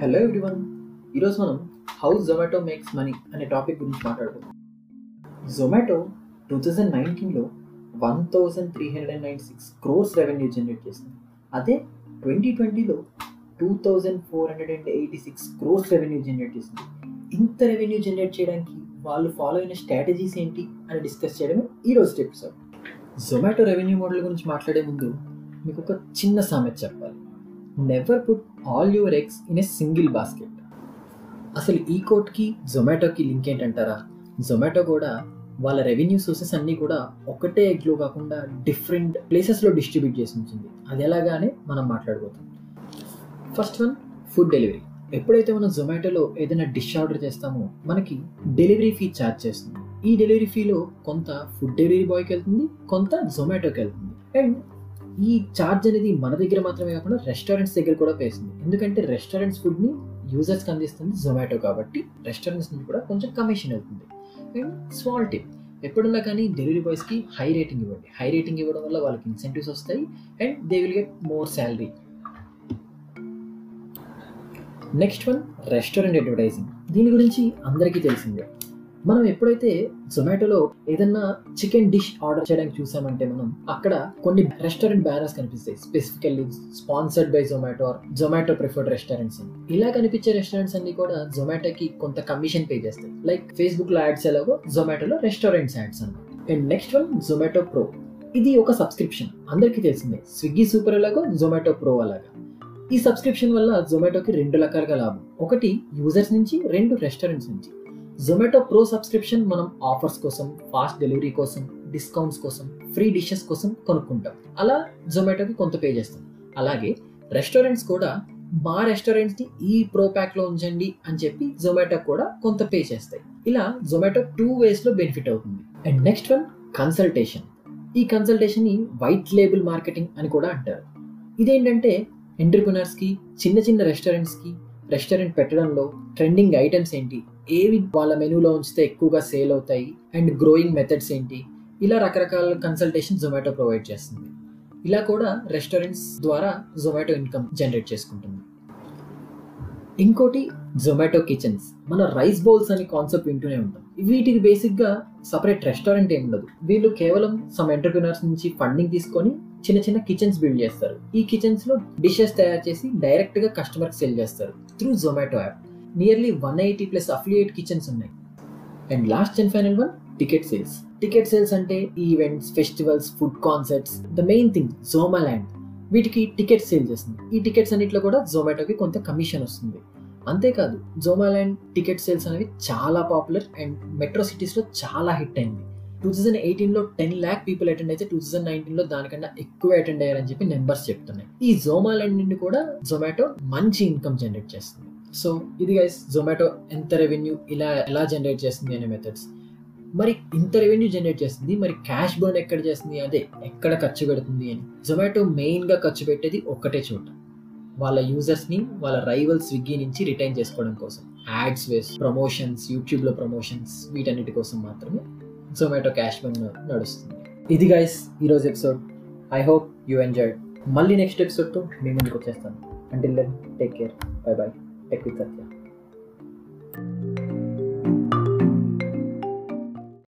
Hello everyone ఈరోజు మనం how Zomato makes money అనే టాపిక్ గురించి మాట్లాడుకుందాం. జొమాటో టూ థౌజండ్ నైన్టీన్లో one thousand three hundred and ninety six crores revenue generate చేసింది. అదే ట్వంటీ ట్వంటీలో two thousand four hundred and eighty six crores revenue generate చేసింది. ఇంత రెవెన్యూ జనరేట్ చేయడానికి వాళ్ళు ఫాలో అయిన స్ట్రాటజీస్ ఏంటి అని డిస్కస్ చేయడమే ఈరోజు ఎపిసోడ్ జొమాటో రెవెన్యూ మోడల్ గురించి మాట్లాడే ముందు మీకు ఒక చిన్న సామెత చెప్పాలి. Never put all your eggs in a single basket అసలు ఈ కోట్కి జొమాటోకి లింక్ ఏంటంటారా? జొమాటో కూడా వాళ్ళ రెవెన్యూ సోర్సెస్ అన్నీ కూడా ఒకటే ఎగ్లో కాకుండా డిఫరెంట్ ప్లేసెస్లో డిస్ట్రిబ్యూట్ చేసి ఉంచింది. అది ఎలాగానే మనం మాట్లాడబోతాం ఫస్ట్ వన్ ఫుడ్ డెలివరీ ఎప్పుడైతే మనం జొమాటోలో ఏదైనా డిష్ ఆర్డర్ చేస్తామో మనకి డెలివరీ ఫీ ఛార్జ్ చేస్తుంది. ఈ డెలివరీ ఫీలో కొంత ఫుడ్ డెలివరీ బాయ్కి వెళ్తుంది కొంత జొమాటోకి వెళ్తుంది. అండ్ ఈ ఛార్జ్ అనేది మన దగ్గర మాత్రమే కాకుండా రెస్టారెంట్స్ దగ్గర కూడా పేస్తుంది ఎందుకంటే రెస్టారెంట్స్ ఫుడ్ని యూజర్స్కి అందిస్తుంది జొమాటో కాబట్టి రెస్టారెంట్స్ నుంచి కూడా కొంచెం కమిషన్ అవుతుంది. అండ్ స్మాల్ టిప్ ఎప్పుడున్నా కానీ డెలివరీ బాయ్స్కి హై రేటింగ్ ఇవ్వండి. హై రేటింగ్ ఇవ్వడం వల్ల వాళ్ళకి ఇన్సెంటివ్స్ వస్తాయి and they will get more salary next one restaurant advertising దీని గురించి అందరికీ తెలిసిందే. మనం ఎప్పుడైతే జొమాటోలో ఏదన్నా చికెన్ డిష్ ఆర్డర్ చేయడానికి చూసామంటే మనం అక్కడ కొన్ని రెస్టారెంట్ బ్యానర్స్ కనిపిస్తాయి. Specifically sponsored by Zomato or Zomato preferred restaurants అని. ఇలా కనిపించే రెస్టారెంట్స్ అన్ని కూడా జొమాటోకి కొంత కమిషన్ పే చేస్తాయి. లైక్ ఫేస్బుక్లో యాడ్స్ ఎలాగో జొమాటోలో రెస్టారెంట్స్ యాడ్స్ అనమాట and next one Zomato pro ఇది ఒక సబ్స్క్రిప్షన్ అందరికీ తెలిసిందే. స్విగ్గీ సూపర్ ఎలాగో జొమాటో ప్రో అలాగా. ఈ సబ్స్క్రిప్షన్ వల్ల జొమాటోకి రెండు రకాలుగా లాభం. ఒకటి యూజర్స్ నుంచి రెండు రెస్టారెంట్స్ నుంచి. జొమాటో ప్రో సబ్స్క్రిప్షన్ మనం ఆఫర్స్ కోసం ఫాస్ట్ డెలివరీ కోసం డిస్కౌంట్స్ కోసం ఫ్రీ డిషెస్ కోసం కొనుక్కుంటాం. అలా జొమాటోకి కొంత పే చేస్తాం. అలాగే రెస్టారెంట్స్ కూడా మా రెస్టారెంట్స్ని ఈ ప్రో ప్యాక్లో ఉంచండి అని చెప్పి జొమాటో కూడా కొంత పే చేస్తాయి. ఇలా జొమాటో టూ వేస్లో బెనిఫిట్ అవుతుంది. అండ్ నెక్స్ట్ వన్ కన్సల్టేషన్ ఈ కన్సల్టేషన్ని వైట్ లేబుల్ మార్కెటింగ్ అని కూడా అంటారు. ఇదేంటంటే ఎంటర్ప్రినర్స్కి చిన్న చిన్న రెస్టారెంట్స్కి రెస్టారెంట్ పెట్టడంలో ట్రెండింగ్ ఐటమ్స్ ఏంటి? ఏవి వాళ్ళ మెనూలో ఉంచితే ఎక్కువగా సేల్ అవుతాయి? అండ్ గ్రోయింగ్ మెథడ్స్ ఏంటి? ఇలా రకరకాల కన్సల్టేషన్ జొమాటో ప్రొవైడ్ చేస్తుంది. ఇలా కూడా రెస్టారెంట్స్ ద్వారా జొమాటో ఇన్కమ్ జనరేట్ చేసుకుంటుంది ఇంకోటి జొమాటో కిచెన్స్ మన రైస్ బౌల్స్ అనే కాన్సెప్ట్ వింటూనే ఉంటాం. వీటికి బేసిక్గా సపరేట్ రెస్టారెంట్ ఏమి ఉండదు. వీళ్ళు కేవలం సమ్ ఎంటర్ప్రినర్స్ నుంచి ఫండింగ్ తీసుకొని చిన్న చిన్న కిచెన్స్ బిల్డ్ చేస్తారు. ఈ కిచెన్స్లో డిషెస్ తయారు చేసి డైరెక్ట్గా కస్టమర్కి సెల్ చేస్తారు through Zomato app nearly one eighty plus affiliate kitchens ఉన్నాయి. And last and final one ticket sales ticket sales అంటే events festivals food concerts the main thing Zomaland వీటికి టికెట్ సేల్ చేస్తుంది. ఈ టికెట్స్ అన్నింటిలో కూడా జొమాటోకి కొంత కమిషన్ వస్తుంది. అంతేకాదు జోమాల్యాండ్ టికెట్ సేల్స్ అనేవి చాలా పాపులర్ అండ్ మెట్రో సిటీస్లో చాలా హిట్ అయింది. టూ థౌజండ్ ఎయిటీన్లో టెన్ ల్యాక్ పీపుల్ అటెండ్ అయితే టూ థౌజండ్ నైన్టీన్లో దానికన్నా ఎక్కువ అటెండ్ అయ్యారని చెప్పి నెంబర్స్ చెప్తున్నాయి. ఈ జోమాల్యాండ్ నుండి కూడా జొమాటో మంచి ఇన్కమ్ జనరేట్ చేస్తుంది. సో ఇది గైస్ జొమాటో ఎంత రెవెన్యూ ఇలా ఎలా జనరేట్ చేస్తుంది అనే మెథడ్స్ మరి ఇంత రెవెన్యూ జనరేట్ చేస్తుంది మరి క్యాష్ బర్న్ ఎక్కడ చేస్తుంది? అదే ఎక్కడ ఖర్చు పెడుతుంది అని. జొమాటో మెయిన్గా ఖర్చు పెట్టేది ఒక్కటే చోట. వాళ్ళ యూజర్స్ని వాళ్ళ రైవల్ స్విగ్గీ నుంచి రిటైన్ చేసుకోవడం కోసం. యాడ్స్ వేస్ ప్రమోషన్స్ యూట్యూబ్లో ప్రమోషన్స్ వీటన్నిటి కోసం మాత్రమే జొమాటో క్యాష్ బర్న్ నడుస్తుంది. ఇది గైస్ ఈరోజు episode I hope you enjoyed మళ్ళీ నెక్స్ట్ ఎపిసోడ్తో మీ ముందుకు వచ్చేస్తాను. Until then take care bye bye tech with Satya